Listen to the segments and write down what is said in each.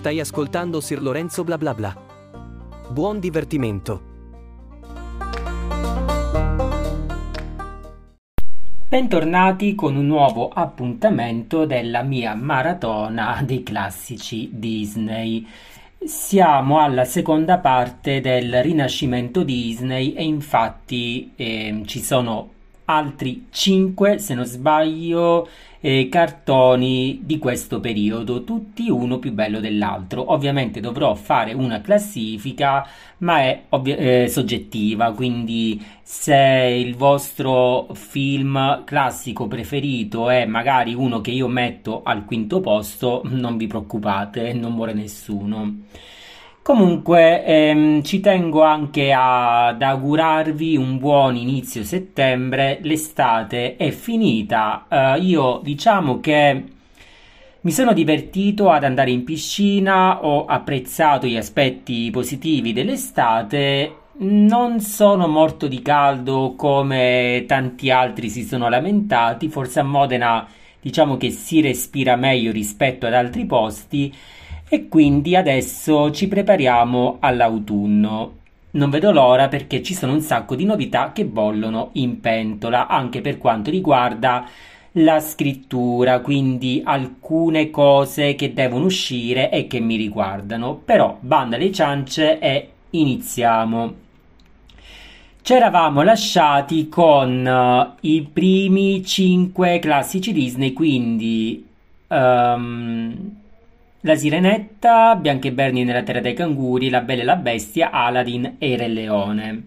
Stai ascoltando Sir Lorenzo bla bla bla. Buon divertimento. Bentornati con un nuovo appuntamento della mia maratona dei classici Disney. Siamo alla seconda parte del Rinascimento Disney e infatti eh, ci sono altri 5, se non sbaglio, eh, cartoni di questo periodo, tutti uno più bello dell'altro. Ovviamente dovrò fare una classifica, ma è ovvi- eh, soggettiva, quindi se il vostro film classico preferito è magari uno che io metto al quinto posto, non vi preoccupate, non muore nessuno. Comunque ehm, ci tengo anche ad augurarvi un buon inizio settembre, l'estate è finita, uh, io diciamo che mi sono divertito ad andare in piscina, ho apprezzato gli aspetti positivi dell'estate, non sono morto di caldo come tanti altri si sono lamentati, forse a Modena diciamo che si respira meglio rispetto ad altri posti e quindi adesso ci prepariamo all'autunno. Non vedo l'ora perché ci sono un sacco di novità che bollono in pentola, anche per quanto riguarda la scrittura, quindi alcune cose che devono uscire e che mi riguardano. Però banda le ciance e iniziamo. Ci eravamo lasciati con uh, i primi 5 classici Disney, quindi um, la Sirenetta, Bianca e Bernie nella terra dei canguri, La Bella e la Bestia, Aladdin e Re Leone.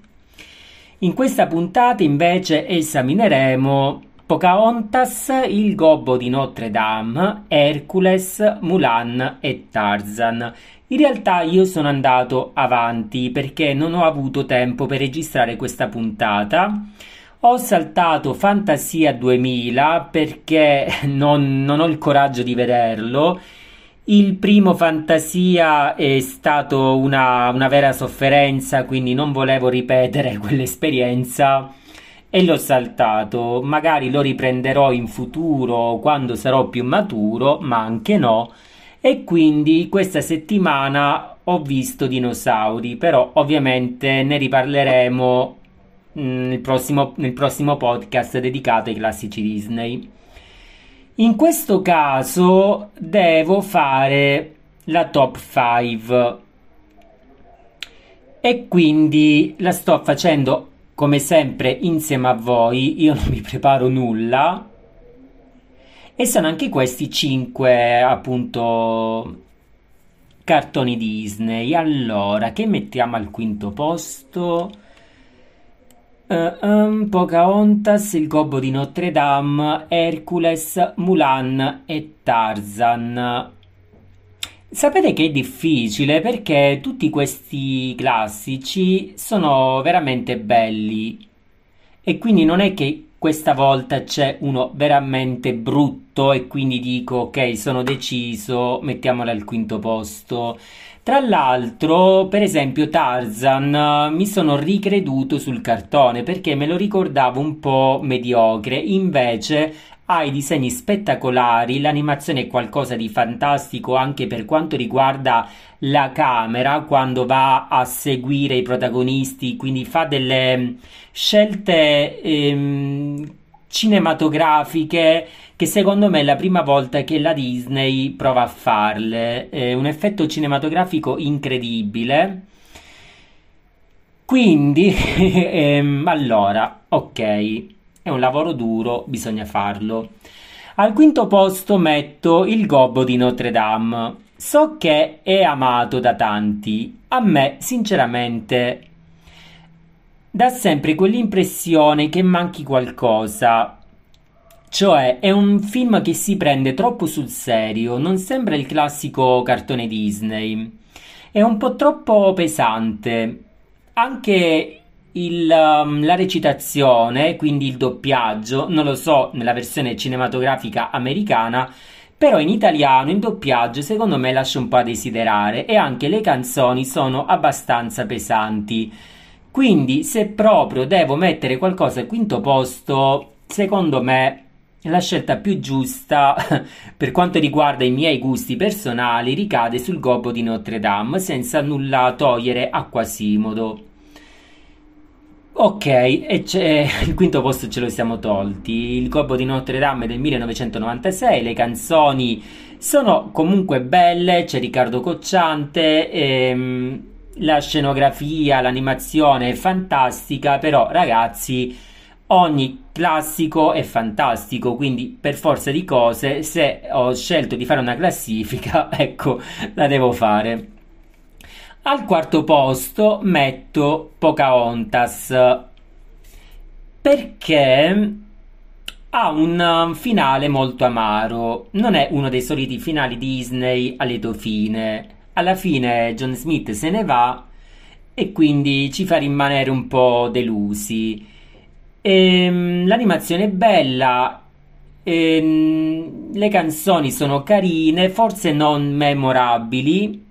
In questa puntata invece esamineremo Pocahontas, Il gobbo di Notre Dame, Hercules, Mulan e Tarzan. In realtà io sono andato avanti perché non ho avuto tempo per registrare questa puntata. Ho saltato Fantasia 2000 perché non, non ho il coraggio di vederlo il primo Fantasia è stato una, una vera sofferenza, quindi non volevo ripetere quell'esperienza e l'ho saltato. Magari lo riprenderò in futuro quando sarò più maturo, ma anche no. E quindi questa settimana ho visto dinosauri, però ovviamente ne riparleremo mm, nel prossimo, nel prossimo podcast dedicato ai classici Disney. In questo caso devo fare la top 5 e quindi la sto facendo come sempre insieme a voi, io non mi preparo nulla e sono anche questi 5 appunto cartoni Disney. Allora, che mettiamo al quinto posto? Uh, um, Pocahontas, Il gobbo di Notre Dame, Hercules, Mulan e Tarzan. Sapete che è difficile perché tutti questi classici sono veramente belli e quindi non è che questa volta c'è uno veramente brutto e quindi dico ok sono deciso mettiamolo al quinto posto tra l'altro, per esempio, Tarzan mi sono ricreduto sul cartone perché me lo ricordavo un po' mediocre, invece ha i disegni spettacolari, l'animazione è qualcosa di fantastico anche per quanto riguarda la camera quando va a seguire i protagonisti, quindi fa delle scelte ehm, cinematografiche che secondo me è la prima volta che la Disney prova a farle. È un effetto cinematografico incredibile. Quindi, ehm, allora, ok, è un lavoro duro, bisogna farlo. Al quinto posto metto il gobbo di Notre Dame. So che è amato da tanti. A me, sinceramente, dà sempre quell'impressione che manchi qualcosa. Cioè, è un film che si prende troppo sul serio, non sembra il classico cartone Disney. È un po' troppo pesante. Anche il, um, la recitazione, quindi il doppiaggio, non lo so nella versione cinematografica americana, però in italiano il doppiaggio secondo me lascia un po' a desiderare e anche le canzoni sono abbastanza pesanti. Quindi, se proprio devo mettere qualcosa al quinto posto, secondo me la scelta più giusta per quanto riguarda i miei gusti personali ricade sul gobbo di Notre Dame, senza nulla togliere a Quasimodo. Ok, il quinto posto ce lo siamo tolti. Il gobbo di Notre Dame del 1996, le canzoni sono comunque belle, c'è Riccardo Cocciante, ehm, la scenografia, l'animazione è fantastica, però ragazzi ogni classico è fantastico, quindi per forza di cose, se ho scelto di fare una classifica, ecco, la devo fare. Al quarto posto metto Pocahontas perché ha un finale molto amaro. Non è uno dei soliti finali Disney a lieto fine. Alla fine John Smith se ne va e quindi ci fa rimanere un po' delusi. Ehm, l'animazione è bella, ehm, le canzoni sono carine, forse non memorabili.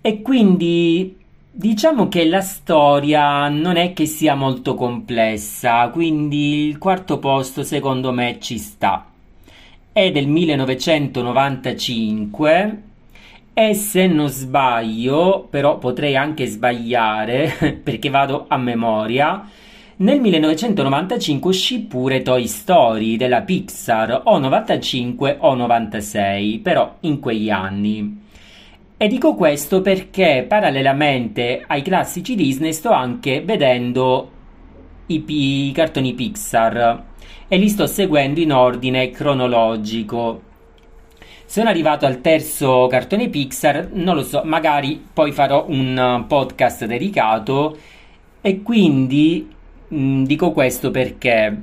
E quindi diciamo che la storia non è che sia molto complessa, quindi il quarto posto secondo me ci sta. È del 1995 e se non sbaglio, però potrei anche sbagliare perché vado a memoria nel 1995 uscì pure Toy Story della Pixar, o 95 o 96, però in quegli anni. E dico questo perché parallelamente ai classici Disney sto anche vedendo i, i cartoni Pixar e li sto seguendo in ordine cronologico. Sono arrivato al terzo cartone Pixar, non lo so, magari poi farò un podcast dedicato e quindi Mm, dico questo perché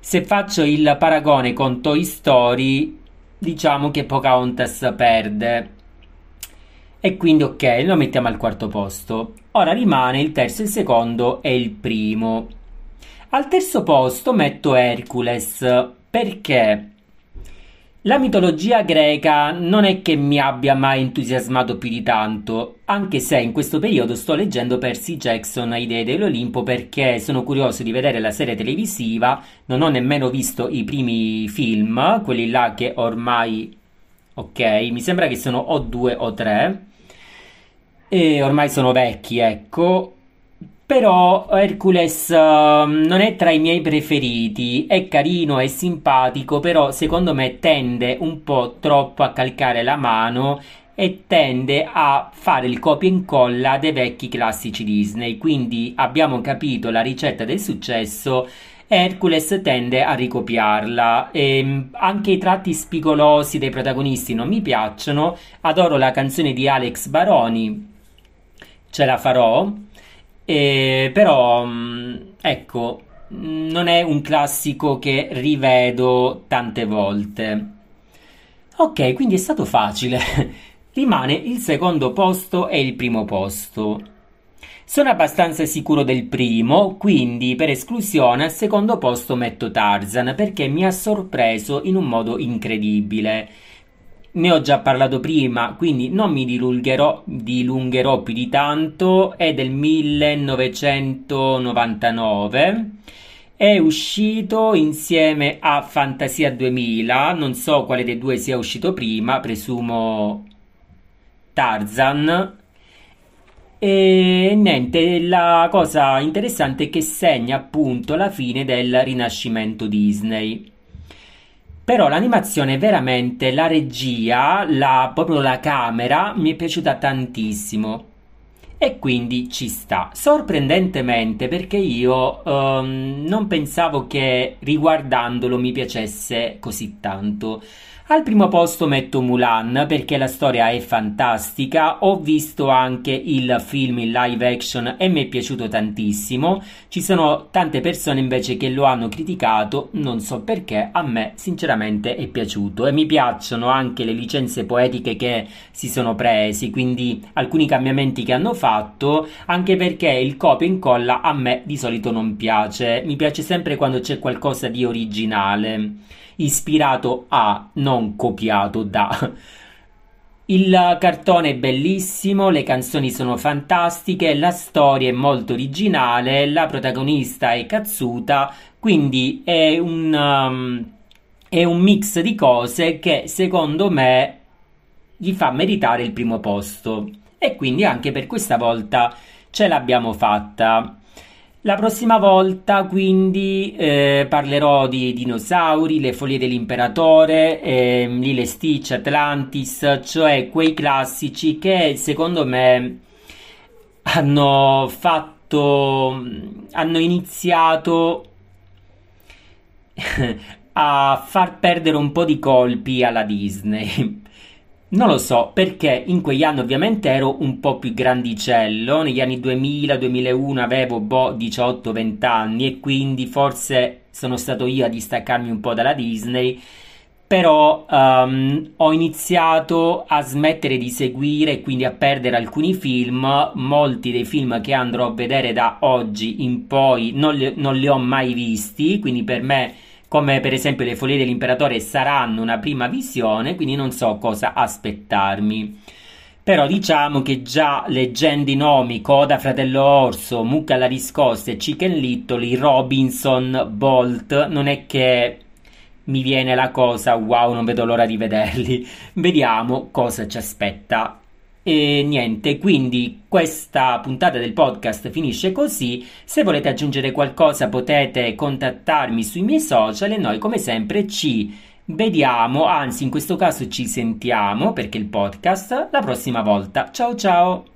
se faccio il paragone con Toy Story, diciamo che Pocahontas perde. E quindi ok, lo mettiamo al quarto posto. Ora rimane il terzo, il secondo e il primo. Al terzo posto metto Hercules perché la mitologia greca non è che mi abbia mai entusiasmato più di tanto, anche se in questo periodo sto leggendo Percy Jackson Idee dell'Olimpo perché sono curioso di vedere la serie televisiva, non ho nemmeno visto i primi film, quelli là che ormai, ok, mi sembra che sono o due o tre, e ormai sono vecchi, ecco, però Hercules uh, non è tra i miei preferiti, è carino, è simpatico, però secondo me tende un po' troppo a calcare la mano e tende a fare il copia e incolla dei vecchi classici Disney. Quindi abbiamo capito la ricetta del successo. Hercules tende a ricopiarla. E ehm, anche i tratti spigolosi dei protagonisti non mi piacciono. Adoro la canzone di Alex Baroni. Ce la farò. E, però, mm, ecco, non è un classico che rivedo tante volte. Ok, quindi è stato facile. Rimane il secondo posto e il primo posto. Sono abbastanza sicuro del primo, quindi per esclusione al secondo posto metto Tarzan perché mi ha sorpreso in un modo incredibile. Ne ho già parlato prima, quindi non mi dilungherò, dilungherò più di tanto. È del 1999. È uscito insieme a Fantasia 2000. Non so quale dei due sia uscito prima, presumo Tarzan. E niente, la cosa interessante è che segna appunto la fine del rinascimento Disney. Però l'animazione veramente, la regia, la, proprio la camera mi è piaciuta tantissimo. E quindi ci sta. Sorprendentemente perché io um, non pensavo che riguardandolo mi piacesse così tanto. Al primo posto metto Mulan perché la storia è fantastica, ho visto anche il film in live action e mi è piaciuto tantissimo, ci sono tante persone invece che lo hanno criticato, non so perché, a me sinceramente è piaciuto. E mi piacciono anche le licenze poetiche che si sono presi, quindi alcuni cambiamenti che hanno fatto, anche perché il copia e incolla a me di solito non piace, mi piace sempre quando c'è qualcosa di originale ispirato a, non copiato da. Il cartone è bellissimo, le canzoni sono fantastiche, la storia è molto originale, la protagonista è Katsuta, Quindi è un, um, è un mix di cose che secondo me gli fa meritare il primo posto. E quindi anche per questa volta ce l'abbiamo fatta. La prossima volta quindi eh, parlerò di dinosauri, le foglie dell'imperatore, eh, Lille Stitch, Atlantis, cioè quei classici che secondo me hanno fatto, hanno iniziato a far perdere un po' di colpi alla Disney. Non lo so, perché in quegli anni ovviamente ero un po' più grandicello, negli anni 2000-2001 avevo boh 18-20 anni e quindi forse sono stato io a distaccarmi un po' dalla Disney, però um, ho iniziato a smettere di seguire e quindi a perdere alcuni film, molti dei film che andrò a vedere da oggi in poi non li, non li ho mai visti, quindi per me come per esempio le follie dell'imperatore saranno una prima visione, quindi non so cosa aspettarmi. Però diciamo che già leggendo i nomi Coda Fratello Orso, Mucca alla riscossa e Chicken Little, Robinson, Bolt, non è che mi viene la cosa wow, non vedo l'ora di vederli. Vediamo cosa ci aspetta e niente, quindi questa puntata del podcast finisce così. Se volete aggiungere qualcosa potete contattarmi sui miei social e noi come sempre ci vediamo, anzi in questo caso ci sentiamo perché il podcast la prossima volta. Ciao ciao!